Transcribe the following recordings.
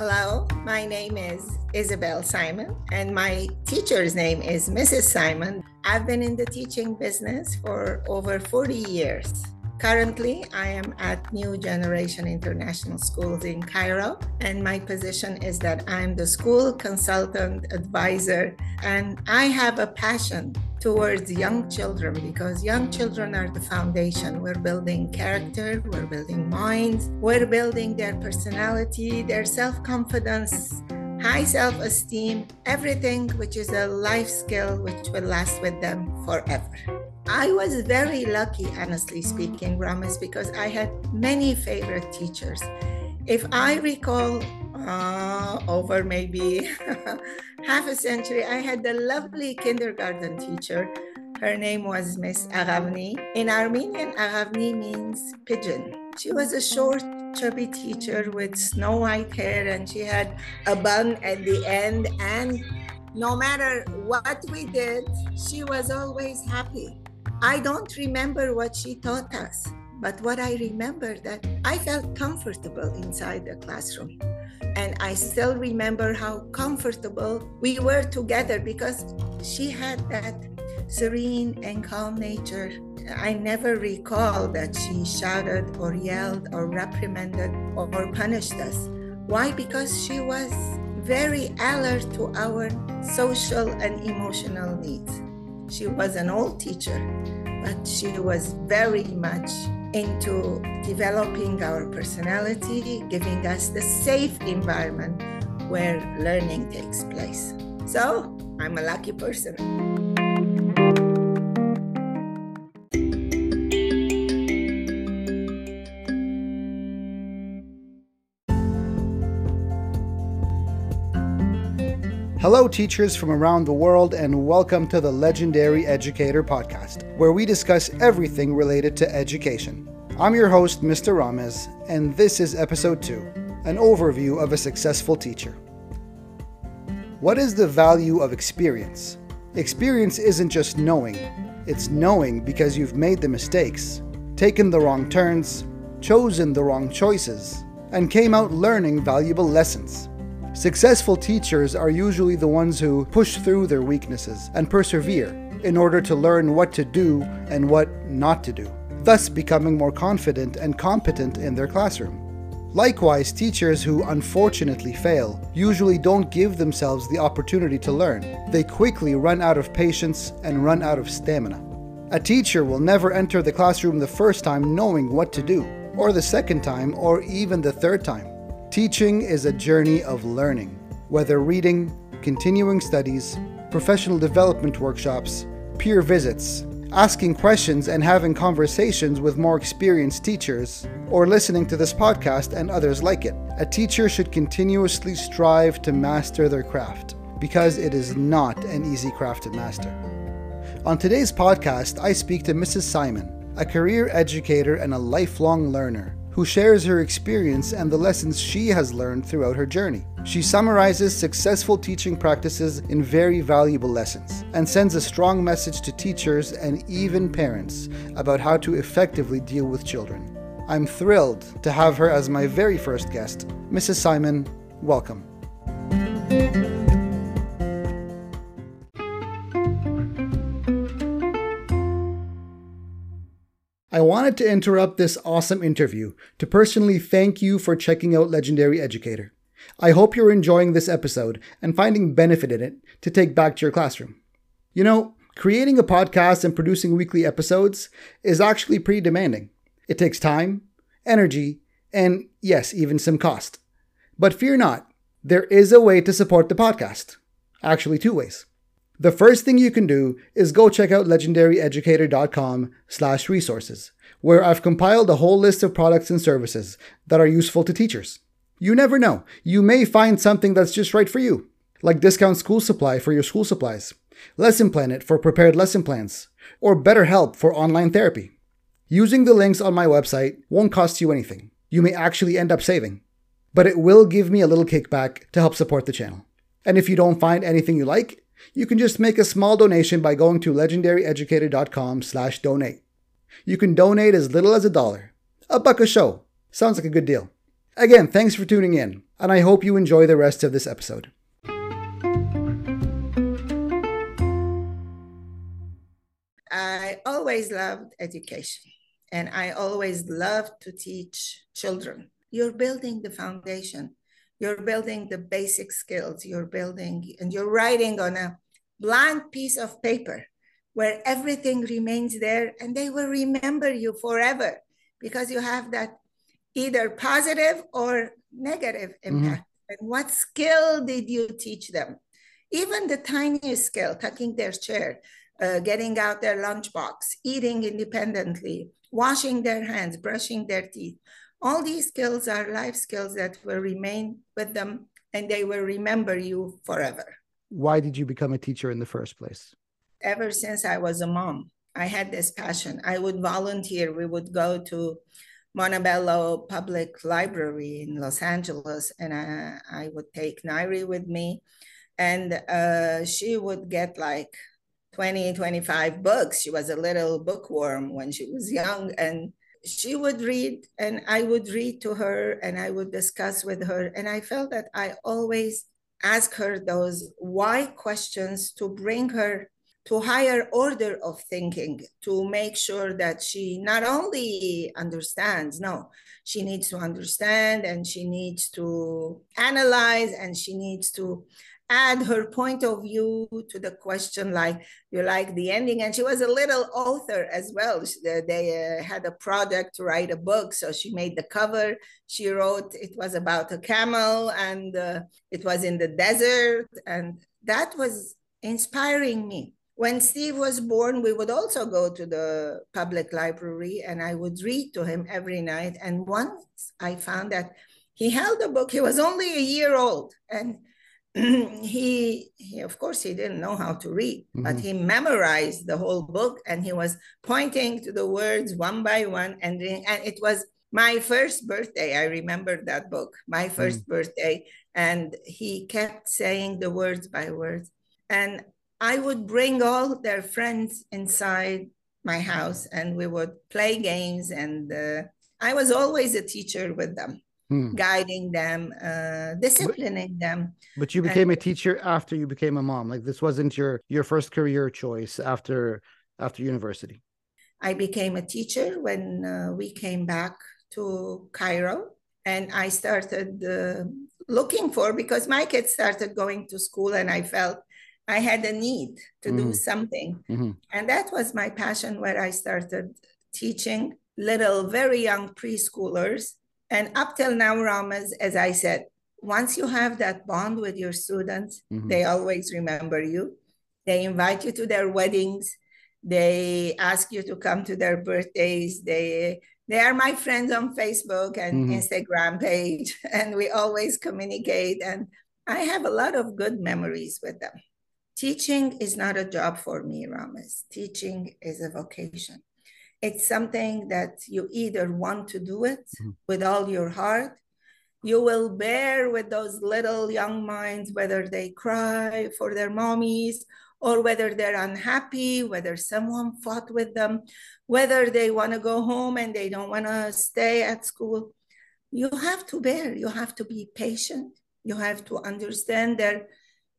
Hello, my name is Isabelle Simon, and my teacher's name is Mrs. Simon. I've been in the teaching business for over 40 years. Currently, I am at New Generation International Schools in Cairo, and my position is that I'm the school consultant advisor, and I have a passion towards young children because young children are the foundation. We're building character, we're building minds, we're building their personality, their self confidence, high self esteem, everything which is a life skill which will last with them forever. I was very lucky, honestly speaking, Ramez, because I had many favorite teachers. If I recall, uh, over maybe half a century, I had a lovely kindergarten teacher. Her name was Miss Aravni. In Armenian, Aravni means pigeon. She was a short, chubby teacher with snow white hair, and she had a bun at the end. And no matter what we did, she was always happy. I don't remember what she taught us, but what I remember that I felt comfortable inside the classroom. And I still remember how comfortable we were together because she had that serene and calm nature. I never recall that she shouted or yelled or reprimanded or punished us. Why? Because she was very alert to our social and emotional needs. She was an old teacher, but she was very much into developing our personality, giving us the safe environment where learning takes place. So I'm a lucky person. Hello, teachers from around the world, and welcome to the Legendary Educator Podcast, where we discuss everything related to education. I'm your host, Mr. Ramez, and this is episode 2 an overview of a successful teacher. What is the value of experience? Experience isn't just knowing, it's knowing because you've made the mistakes, taken the wrong turns, chosen the wrong choices, and came out learning valuable lessons. Successful teachers are usually the ones who push through their weaknesses and persevere in order to learn what to do and what not to do, thus becoming more confident and competent in their classroom. Likewise, teachers who unfortunately fail usually don't give themselves the opportunity to learn. They quickly run out of patience and run out of stamina. A teacher will never enter the classroom the first time knowing what to do, or the second time, or even the third time. Teaching is a journey of learning, whether reading, continuing studies, professional development workshops, peer visits, asking questions and having conversations with more experienced teachers, or listening to this podcast and others like it. A teacher should continuously strive to master their craft because it is not an easy craft to master. On today's podcast, I speak to Mrs. Simon, a career educator and a lifelong learner who shares her experience and the lessons she has learned throughout her journey. She summarizes successful teaching practices in very valuable lessons and sends a strong message to teachers and even parents about how to effectively deal with children. I'm thrilled to have her as my very first guest. Mrs. Simon, welcome. I wanted to interrupt this awesome interview to personally thank you for checking out Legendary Educator. I hope you're enjoying this episode and finding benefit in it to take back to your classroom. You know, creating a podcast and producing weekly episodes is actually pretty demanding. It takes time, energy, and yes, even some cost. But fear not, there is a way to support the podcast. Actually, two ways. The first thing you can do is go check out legendaryeducator.com slash resources, where I've compiled a whole list of products and services that are useful to teachers. You never know, you may find something that's just right for you, like discount school supply for your school supplies, Lesson Planet for prepared lesson plans, or BetterHelp for online therapy. Using the links on my website won't cost you anything. You may actually end up saving, but it will give me a little kickback to help support the channel. And if you don't find anything you like, you can just make a small donation by going to legendaryeducator.com slash donate. You can donate as little as a dollar. A buck a show. Sounds like a good deal. Again, thanks for tuning in, and I hope you enjoy the rest of this episode. I always loved education and I always loved to teach children. You're building the foundation, you're building the basic skills, you're building, and you're writing on a blank piece of paper where everything remains there and they will remember you forever because you have that either positive or negative mm-hmm. impact. Mm-hmm. And what skill did you teach them? Even the tiniest skill, tucking their chair, uh, getting out their lunchbox, eating independently, washing their hands, brushing their teeth. All these skills are life skills that will remain with them and they will remember you forever. Why did you become a teacher in the first place? Ever since I was a mom, I had this passion. I would volunteer. We would go to Montebello Public Library in Los Angeles, and I, I would take Nairi with me. And uh, she would get like 20, 25 books. She was a little bookworm when she was young. And she would read, and I would read to her, and I would discuss with her. And I felt that I always ask her those why questions to bring her to higher order of thinking to make sure that she not only understands no she needs to understand and she needs to analyze and she needs to add her point of view to the question like you like the ending? And she was a little author as well. They uh, had a project to write a book so she made the cover. She wrote it was about a camel and uh, it was in the desert. And that was inspiring me when steve was born we would also go to the public library and i would read to him every night. And once i found that he held a book he was only a year old and he, he, of course he didn't know how to read mm-hmm. but he memorized the whole book and he was pointing to the words one by one and, and it was my first birthday. I remember that book my 1st mm. birthday and he kept saying the words by words. And i would bring all their friends inside my house and we would play games and uh, i was always a teacher with them hmm. guiding them, uh, disciplining but, them. But you became and, a teacher after you became a mom. Like this wasn't your your first career choice after after university. I became a teacher when uh, we came back to Cairo, and I started uh, looking for because my kids started going to school, and I felt I had a need to mm-hmm. do something, mm-hmm. and that was my passion. Where I started teaching little, very young preschoolers and up till now, Ramez, as I said, once you have that bond with your students, mm-hmm. they always remember you. They invite you to their weddings. They ask you to come to their birthdays. They they are my friends on Facebook and mm-hmm. Instagram page, and we always communicate. And I have a lot of good memories with them. Teaching is not a job for me, Ramez. Teaching is a vocation. It's something that you either want to do it mm-hmm. with all your heart. You will bear with those little young minds whether they cry for their mommies or whether they're unhappy whether someone fought with them whether they want to go home and they don't want to stay at school. You have to bear. You have to be patient. You have to understand their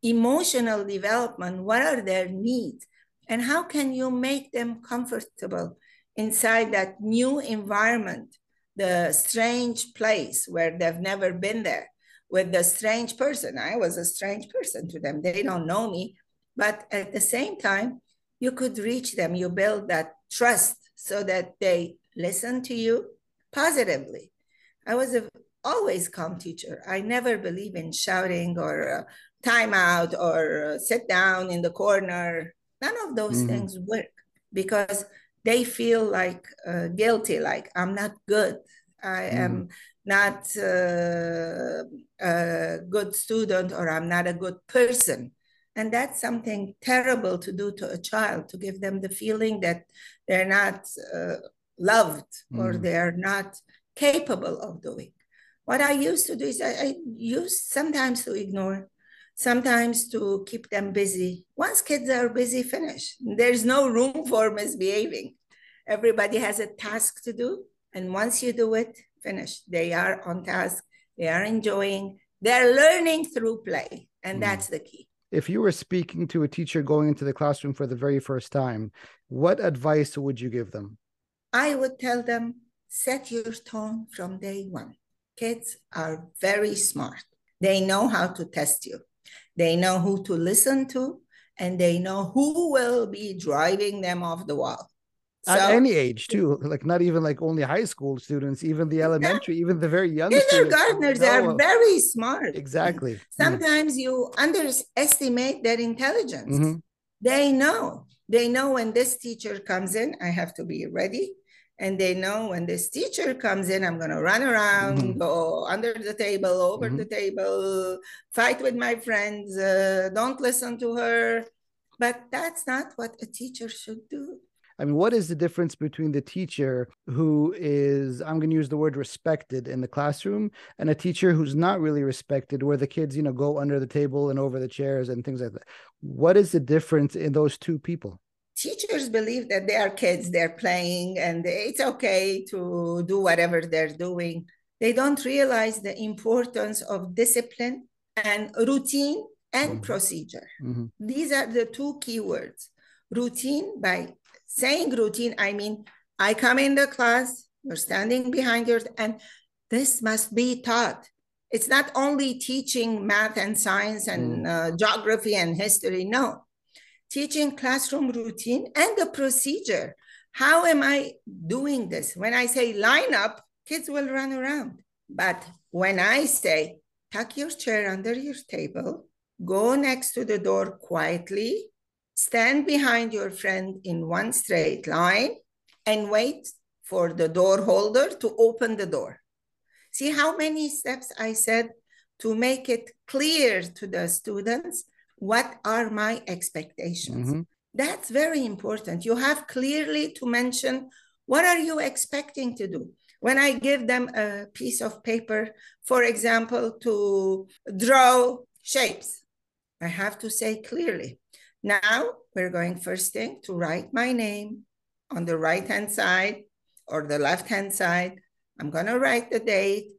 emotional development what are their needs and how can you make them comfortable inside that new environment, the strange place where they've never been there with the strange person. I was a strange person to them. They don't know me. But at the same time, you could reach them. You build that trust so that they listen to you positively. I was a always calm teacher. I never believe in shouting or uh, time out or sit down in the corner. None of those mm-hmm. things work because they feel like uh, guilty, like I'm not good. I mm. am not uh, a good student or I'm not a good person. And that's something terrible to do to a child, to give them the feeling that they're not uh, loved mm. or they're not capable of doing. What I used to do is I, I used sometimes to ignore sometimes to keep them busy. Once kids are busy, finish. There's no room for misbehaving. Everybody has a task to do. And once you do it, finish. They are on task. they are enjoying, they're learning through play. And mm. that's the key. If you were speaking to a teacher going into the classroom for the very first time, what advice would you give them? I would tell them set your tone from day one. Kids are very smart. They know how to test you. They know who to listen to, and they know who will be driving them off the wall. So, At any age, too, like not even like only high school students, even the elementary, even the very young kindergartners are very smart. Exactly. Sometimes mm-hmm. you underestimate their intelligence. Mm-hmm. They know. They know when this teacher comes in, I have to be ready and they know when this teacher comes in i'm going to run around mm-hmm. go under the table over mm-hmm. the table fight with my friends uh, don't listen to her but that's not what a teacher should do I mean, what is the difference between the teacher who is, I'm going to use the word respected in the classroom, and a teacher who's not really respected, where the kids, you know, go under the table and over the chairs and things like that? What is the difference in those two people? Teachers believe that they are kids, they're playing, and it's okay to do whatever they're doing. They don't realize the importance of discipline and routine and mm-hmm. procedure. Mm-hmm. These are the two key words. Routine, by saying routine, I mean, I come in the class, you're standing behind yours, and this must be taught. It's not only teaching math and science and mm. uh, geography and history. No, teaching classroom routine and the procedure. How am I doing this? When I say line up, kids will run around. But when I say tuck your chair under your table, go next to the door quietly, stand behind your friend in one straight line, and wait for the door holder to open the door. See how many steps I said to make it clear to the students what are my expectations? Mm-hmm. that's very important. You have clearly to mention what are you expecting to do. When i give them a piece of paper for example to draw shapes i have to say clearly now we're going first thing to write my name on the right hand side or the left hand side. I'm going to write the date.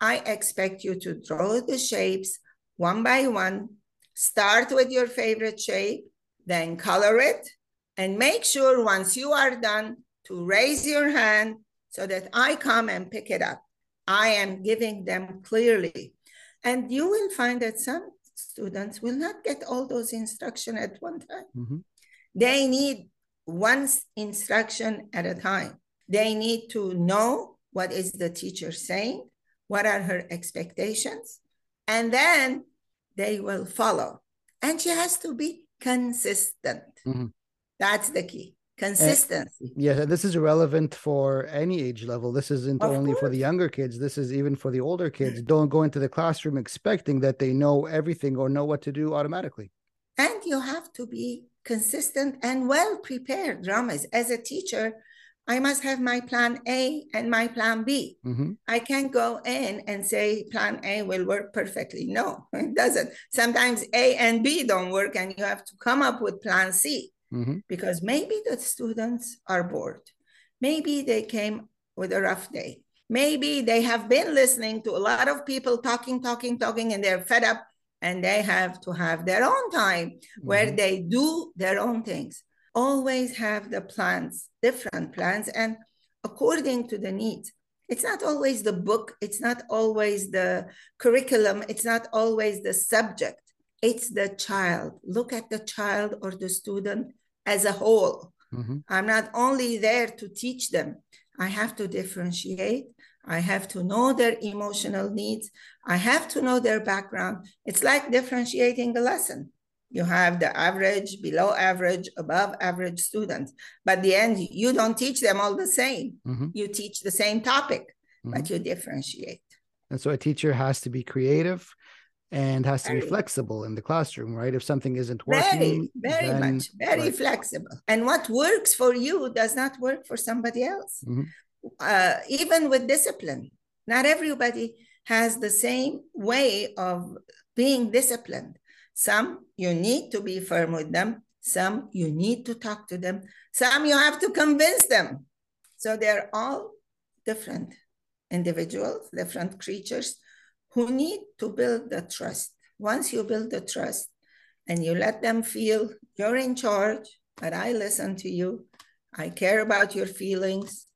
I expect you to draw the shapes one by one Start with your favorite shape, then color it, and make sure once you are done to raise your hand so that I come and pick it up. I am giving them clearly. And you will find that some students will not get all those instruction at one time. Mm-hmm. They need one instruction at a time. They need to know what is the teacher saying, what are her expectations, and then they will follow. And she has to be consistent. Mm-hmm. That's the key. Consistency. And, yeah, this is relevant for any age level. This isn't of only course. for the younger kids. This is even for the older kids. Don't go into the classroom expecting that they know everything or know what to do automatically. And you have to be consistent and well prepared, Ramez. As a teacher, I must have my plan A and my plan B. Mm-hmm. I can't go in and say plan A will work perfectly. No, it doesn't. Sometimes A and B don't work, and you have to come up with plan C mm-hmm. because maybe the students are bored. Maybe they came with a rough day. Maybe they have been listening to a lot of people talking, talking, talking, and they're fed up and they have to have their own time mm-hmm. where they do their own things always have the plans, different plans, and according to the needs. It's not always the book, it's not always the curriculum, it's not always the subject. It's the child. Look at the child or the student as a whole. Mm-hmm. I'm not only there to teach them, I have to differentiate. I have to know their emotional needs. I have to know their background. It's like differentiating a lesson you have the average, below average, above average students. But the end, you don't teach them all the same. Mm-hmm. You teach the same topic, mm-hmm. but you differentiate. And so a teacher has to be creative and has to very, be flexible in the classroom, right? If something isn't working, very, very then, much, very right. flexible. And what works for you does not work for somebody else. Mm-hmm. Uh, even with discipline, not everybody has the same way of being disciplined. Some you need to be firm with them. Some you need to talk to them. Some you have to convince them. So they're all different individuals, different creatures who need to build the trust. Once you build the trust and you let them feel you're in charge, but I listen to you, I care about your feelings,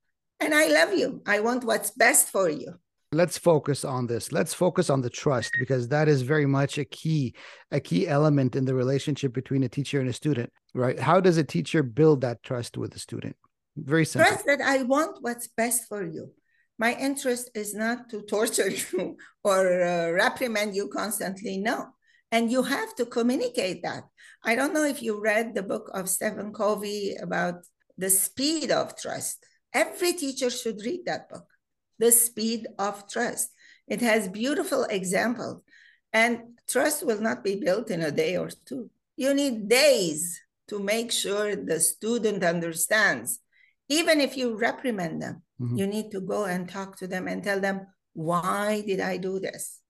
and I love you. I want what's best for you. Let's focus on this. Let's focus on the trust because that is very much a key, a key element in the relationship between a teacher and a student, right? How does a teacher build that trust with a student? Very simple. Trust that I want what's best for you. My interest is not to torture you or uh, reprimand you constantly. No. And you have to communicate that. I don't know if you read the book of Stephen Covey about the speed of trust. Every teacher should read that book, The Speed of Trust. It has beautiful examples. And trust will not be built in a day or two. You need days to make sure the student understands even if you reprimand them, mm-hmm. you need to go and talk to them and tell them, why did I do this?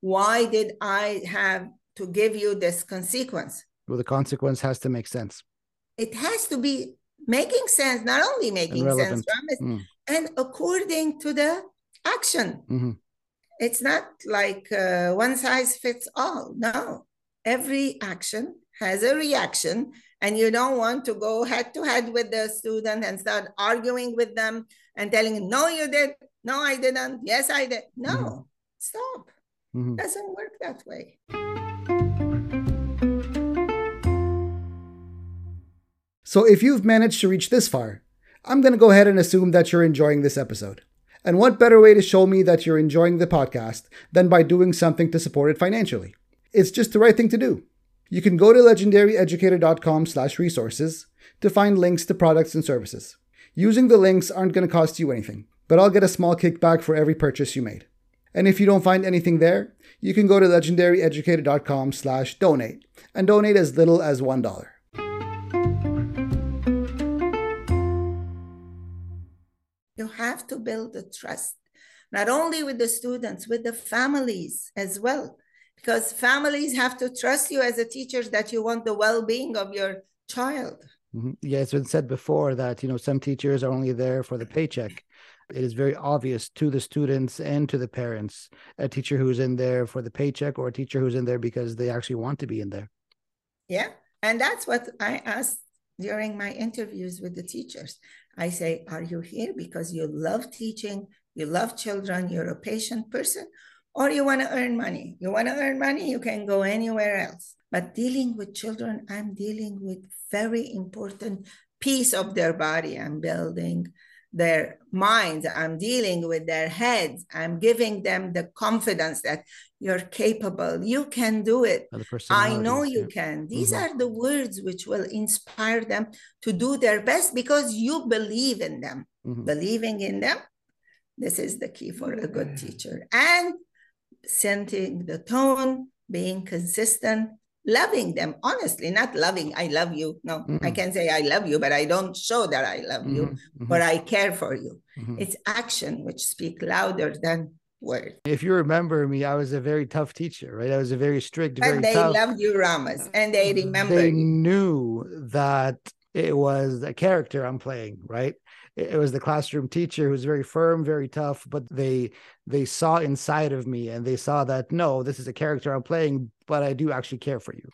Why did I have to give you this consequence? Well, the consequence has to make sense. It has to be making sense, not only making sense, mm. And according to the action. Mm-hmm. It's not like uh, one size fits all. No, every action has a reaction and you don't want to go head to head with the student and start arguing with them and telling them, no, you did. No, I didn't. Yes, I did. No, mm-hmm. stop. Mm-hmm. Doesn't work that way. So if you've managed to reach this far, I'm going to go ahead and assume that you're enjoying this episode. And what better way to show me that you're enjoying the podcast than by doing something to support it financially? It's just the right thing to do. You can go to legendaryeducator.com slash resources to find links to products and services. Using the links aren't going to cost you anything, but I'll get a small kickback for every purchase you made. And if you don't find anything there, you can go to legendaryeducator.com slash donate and donate as little as $1. You have to build the trust, not only with the students, with the families as well because families have to trust you as a teacher that you want the well-being of your child. Mm-hmm. yeah it's been said before that you know some teachers are only there for the paycheck. It is very obvious to the students and to the parents a teacher who's in there for the paycheck or a teacher who's in there because they actually want to be in there. Yeah and that's what i asked during my interviews with the teachers i say are you here because you love teaching you love children you're a patient person or you want to earn money. You want to earn money, you can go anywhere else. But dealing with children, I'm dealing with very important piece of their body. I'm building their minds. I'm dealing with their heads. I'm giving them the confidence that you're capable. You can do it. I know you yeah. can. These mm-hmm. are the words which will inspire them to do their best because you believe in them. Mm-hmm. Believing in them, this is the key for a good teacher. And setting the tone, being consistent, loving them honestly, not loving, I love you. No, mm-hmm. I can say I love you, but I don't show that I love mm-hmm. you, mm-hmm. but I care for you. Mm-hmm. It's action which speak louder than words. If you remember me, I was a very tough teacher, right? I was a very strict, but very they tough. loved you, Ramez and they remember. They you. knew that it was a character I'm playing, right? It was the classroom teacher who's very firm very tough but they they saw inside of me and they saw that no this is a character i'm playing but i do actually care for you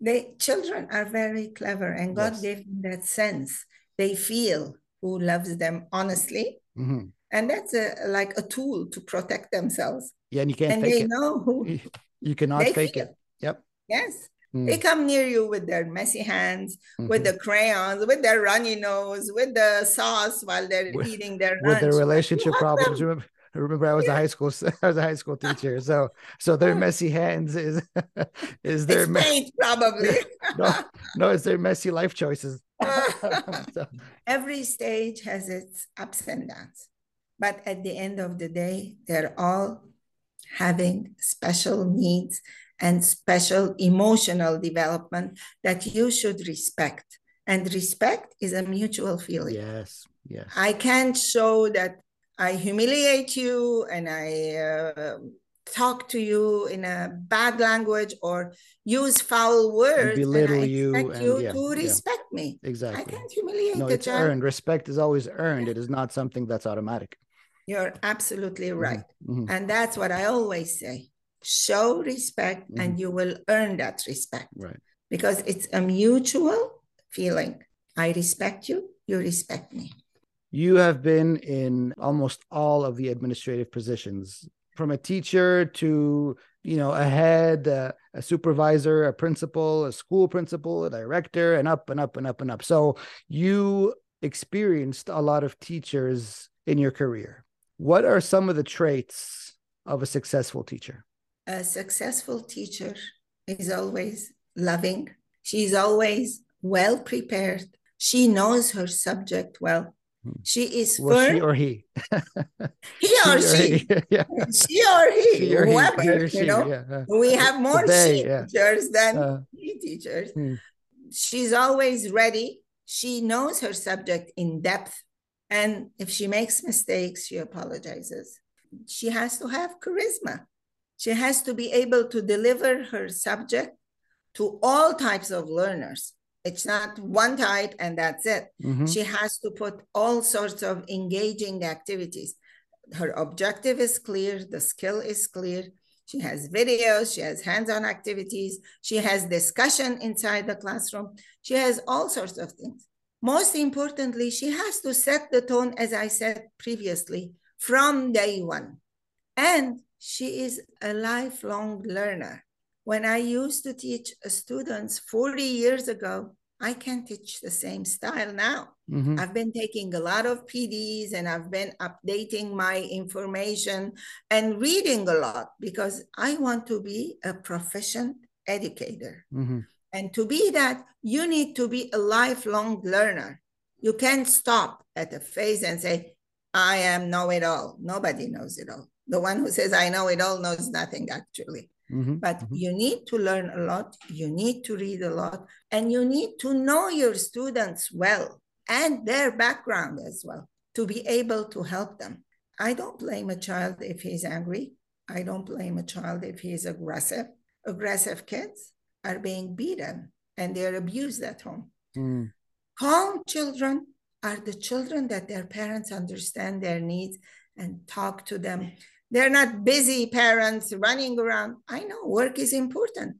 the children are very clever and god yes. gave them that sense they feel who loves them honestly mm-hmm. and that's a, like a tool to protect themselves yeah and you can't and they it. know who you cannot fake feel. it yep yes Mm. They come near you with their messy hands, mm-hmm. with the crayons, with their runny nose, with the sauce while they're with, eating their lunch. with their relationship problems. Remember, remember, I was yeah. a high school I was a high school teacher, so so their messy hands is is their me- probably no no it's their messy life choices. so. Every stage has its ups and downs, but at the end of the day, they're all having special needs and special emotional development that you should respect. And respect is a mutual feeling. Yes, yes. I can't show that I humiliate you and I uh, talk to you in a bad language or use foul words. And belittle and you, expect you yeah, to respect yeah. me. Exactly. I can't humiliate no, it's child. earned. Respect is always earned. It is not something that's automatic. You're absolutely Mm-hmm. right. And that's what I always say show respect, and mm-hmm. you will earn that respect Right. because it's a mutual feeling. I respect you, you respect me. You have been in almost all of the administrative positions, from a teacher to you know a head, a, a supervisor, a principal, a school principal, a director, and up and up and up and up. So you experienced a lot of teachers in your career. What are some of the traits of a successful teacher? A successful teacher is always loving, she's always well prepared, she knows her subject well. She is firm. she or he? he or she, he. yeah. she or he, She or whoever, he or you know. yeah. We have more they, she yeah. teachers than Uh, he teachers. hmm. She's always ready. She knows her subject in depth. And if she makes mistakes, she apologizes. She has to have charisma. She has to be able to deliver her subject to all types of learners. It's not one type and that's it. Mhm. She has to put all sorts of engaging activities. Her objective is clear, the skill is clear. She has videos, she has hands on activities, she has discussion inside the classroom, she has all sorts of things. Most importantly, she has to set the tone, as I said previously, from day one. And she is a lifelong learner. When I used to teach students 40 years ago, I can't teach the same style now. Mhm. I've been taking a lot of PDs and I've been updating my information and reading a lot because I want to be a proficient educator. Mhm. And to be that, you need to be a lifelong learner. You can't stop at a phase and say, I am know it all. Nobody knows it all. The one who says, I know it all knows nothing actually. Mhm. But Mhm. you need to learn a lot, you need to read a lot, and you need to know your students well and their background as well to be able to help them. I don't blame a child if he's angry. I don't blame a child if he's aggressive. Aggressive kids are being beaten and they're abused at home. Mm. Calm children are the children that their parents understand their needs and talk to them. They're not busy parents running around. I know work is important,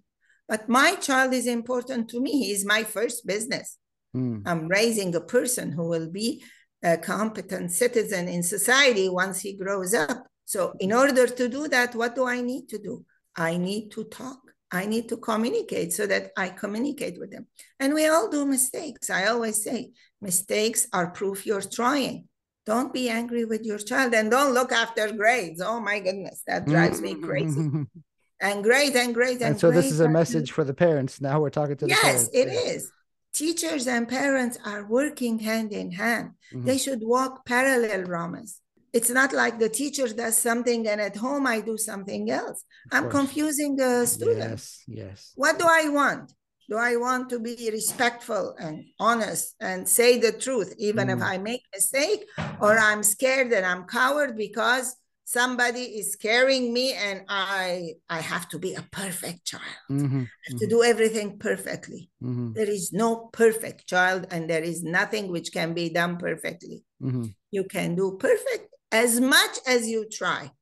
but my child is important to me. He is my first business. Mm. I'm raising a person who will be a competent citizen in society once he grows up. So, in order to do that, what do I need to do? I need to talk. I need to communicate so that I communicate with them. And we all do mistakes. I always say mistakes are proof you're trying. Don't be angry with your child and don't look after grades. Oh my goodness, that drives me crazy. Mhm. And grades and grades and, And so this is a message for the parents. Now we're talking to the Yes, parents. it Yeah. is. Teachers and parents are working hand in hand. Mhm. They should walk parallel, Ramez. It's not like the teacher does something and at home I do something else. I'm course. confusing the students. Yes, yes. What do I want? Do I want to be respectful and honest and say the truth, even if Mm. I make a mistake, or I'm scared and I'm coward because somebody is scaring me and I I have to be a perfect child. Mhm, I have to do everything perfectly. mhm, There is no perfect child, and there is nothing which can be done perfectly. mhm. You can do perfect as much as you try.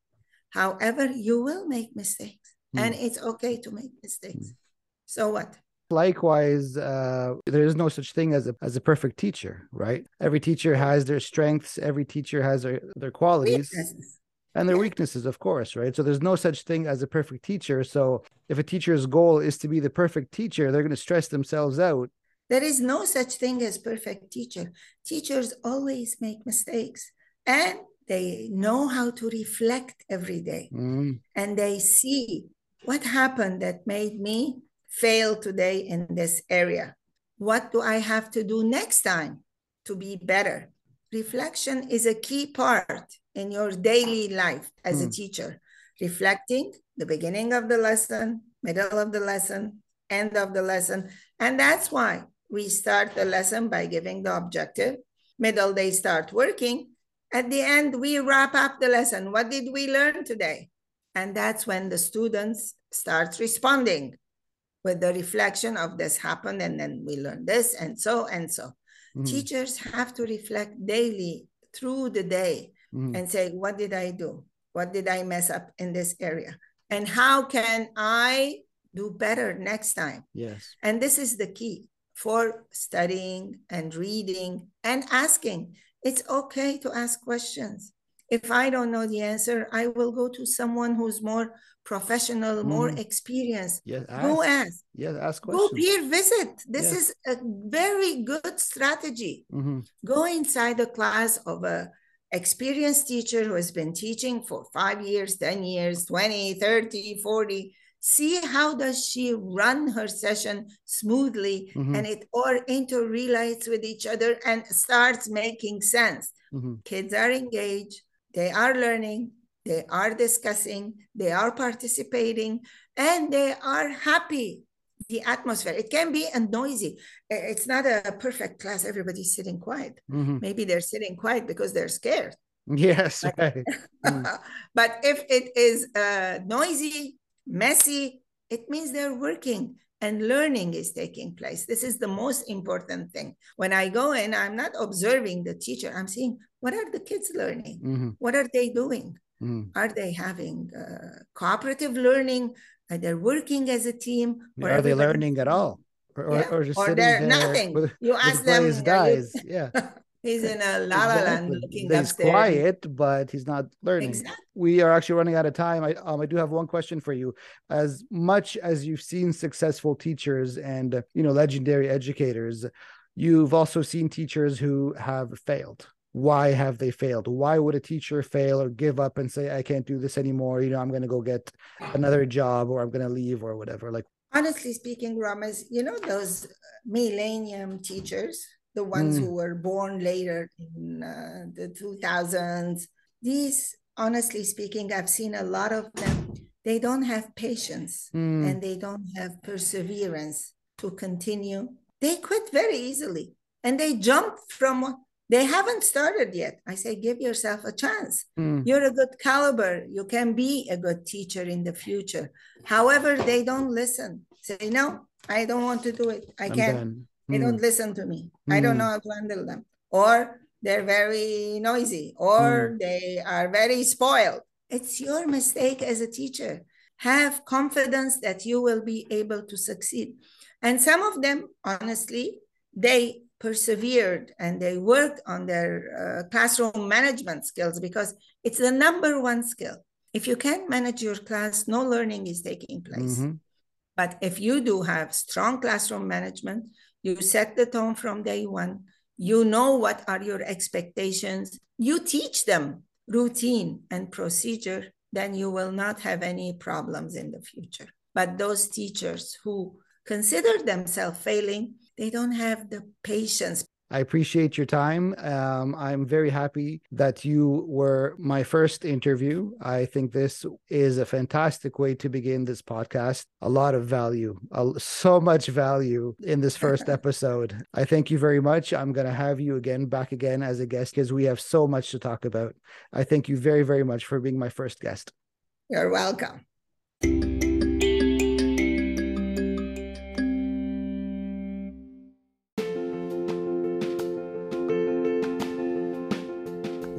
However, you will make mistakes, and it's okay to make mistakes. So what? Likewise, uh, there is no such thing as a as a perfect teacher, right? Every teacher has their strengths. Every teacher has their, their qualities Weaknesses. and their Yeah. weaknesses, of course, right? So there's no such thing as a perfect teacher. So if a teacher's goal is to be the perfect teacher, they're going to stress themselves out. There is no such thing as perfect teacher. Teachers always make mistakes, and they know how to reflect every day. Mm, and they see what happened that made me fail today in this area. What do I have to do next time to be better? Reflection is a key part in your daily life as a Hmm. teacher. Reflecting the beginning of the lesson, middle of the lesson, end of the lesson. And that's why we start the lesson by giving the objective. Middle, they start working. At the end, we wrap up the lesson. What did we learn today? And that's when the students start responding with the reflection of this happened and then we learned this and so and so. mhm. Teachers have to reflect daily through the day mm-hmm. and say, What did I do? What did I mess up in this area? And how can I do better next time? Yes. And this is the key for studying and reading and asking. It's okay to ask questions. If I don't know the answer, I will go to someone who's more professional, mm. more experienced. Yes, ask. Go ask. Yes, ask questions. Go peer visit. This yes. is a very good strategy. Mm-hmm. Go inside the class of a experienced teacher who has been teaching for five years, 10 years, 20, 30, 40. See how does she run her session smoothly mm-hmm. and it all interrelates with each other and starts making sense. Mm-hmm. Kids are engaged, they are learning, they are discussing, they are participating, and they are happy. The atmosphere, it can be a noisy. It's not a perfect class. Everybody's sitting quiet. Mm-hmm. Maybe they're sitting quiet because they're scared. Yes. Right. mm. but if it is uh, noisy, messy, it means they're working and learning is taking place. This is the most important thing. When I go in, I'm not observing the teacher. I'm seeing what are the kids learning? Mm-hmm. What are they doing? Mm. Are they having uh, cooperative learning? Are they working as a team? Or are they learning at all? Or, or, yeah. or just or they're nothing. With, you ask them. Dies. yeah. He's in a la la land looking He's upstairs. quiet, but he's not learning. Exactly. We are actually running out of time. I um, I do have one question for you. As much as you've seen successful teachers and you know legendary educators, you've also seen teachers who have failed why have they failed? Why would a teacher fail or give up and say i can't do this anymore. You know i'm going to go get another job or i'm going to leave or whatever? Like honestly speaking Ramez you know those millennium teachers the ones mm. who were born later in uh, the 2000s these honestly speaking i've seen a lot of them. They don't have patience mm. and they don't have perseverance to continue. They quit very easily and they jump from they haven't started yet. I say, give yourself a chance. Mm. You're a good caliber. You can be a good teacher in the future. However, they don't listen. Say, no, I don't want to do it. I I'm can't. Mm. They don't listen to me. Mm. I don't hmm. know how to handle them. Or they're very noisy, or hmm. they are very spoiled. It's your mistake as a teacher. Have confidence that you will be able to succeed. And some of them, honestly, they persevered and they worked on their uh, classroom management skills because it's the number one skill. If you can't manage your class, no learning is taking place. Mm-hmm. But if you do have strong classroom management, you set the tone from day one, you know what are your expectations, you teach them routine and procedure, then you will not have any problems in the future. But those teachers who consider themselves failing, they don't have the patience. I appreciate your time. Um, I'm very happy that you were my first interview. I think this is a fantastic way to begin this podcast. A lot of value, so much value in this first episode. I thank you very much. I'm going to have you again, back again as a guest because we have so much to talk about. I thank you very, very much for being my first guest. You're welcome.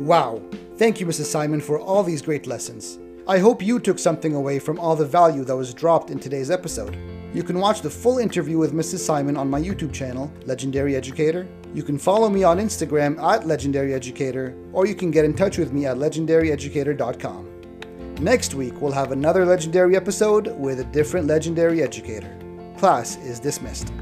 Wow! Thank you, Mrs. Simon, for all these great lessons. I hope you took something away from all the value that was dropped in today's episode. You can watch the full interview with Mrs. Simon on my YouTube channel, Legendary Educator. You can follow me on Instagram at Legendary Educator, or you can get in touch with me at legendaryeducator.com. Next week, we'll have another legendary episode with a different legendary educator. Class is dismissed.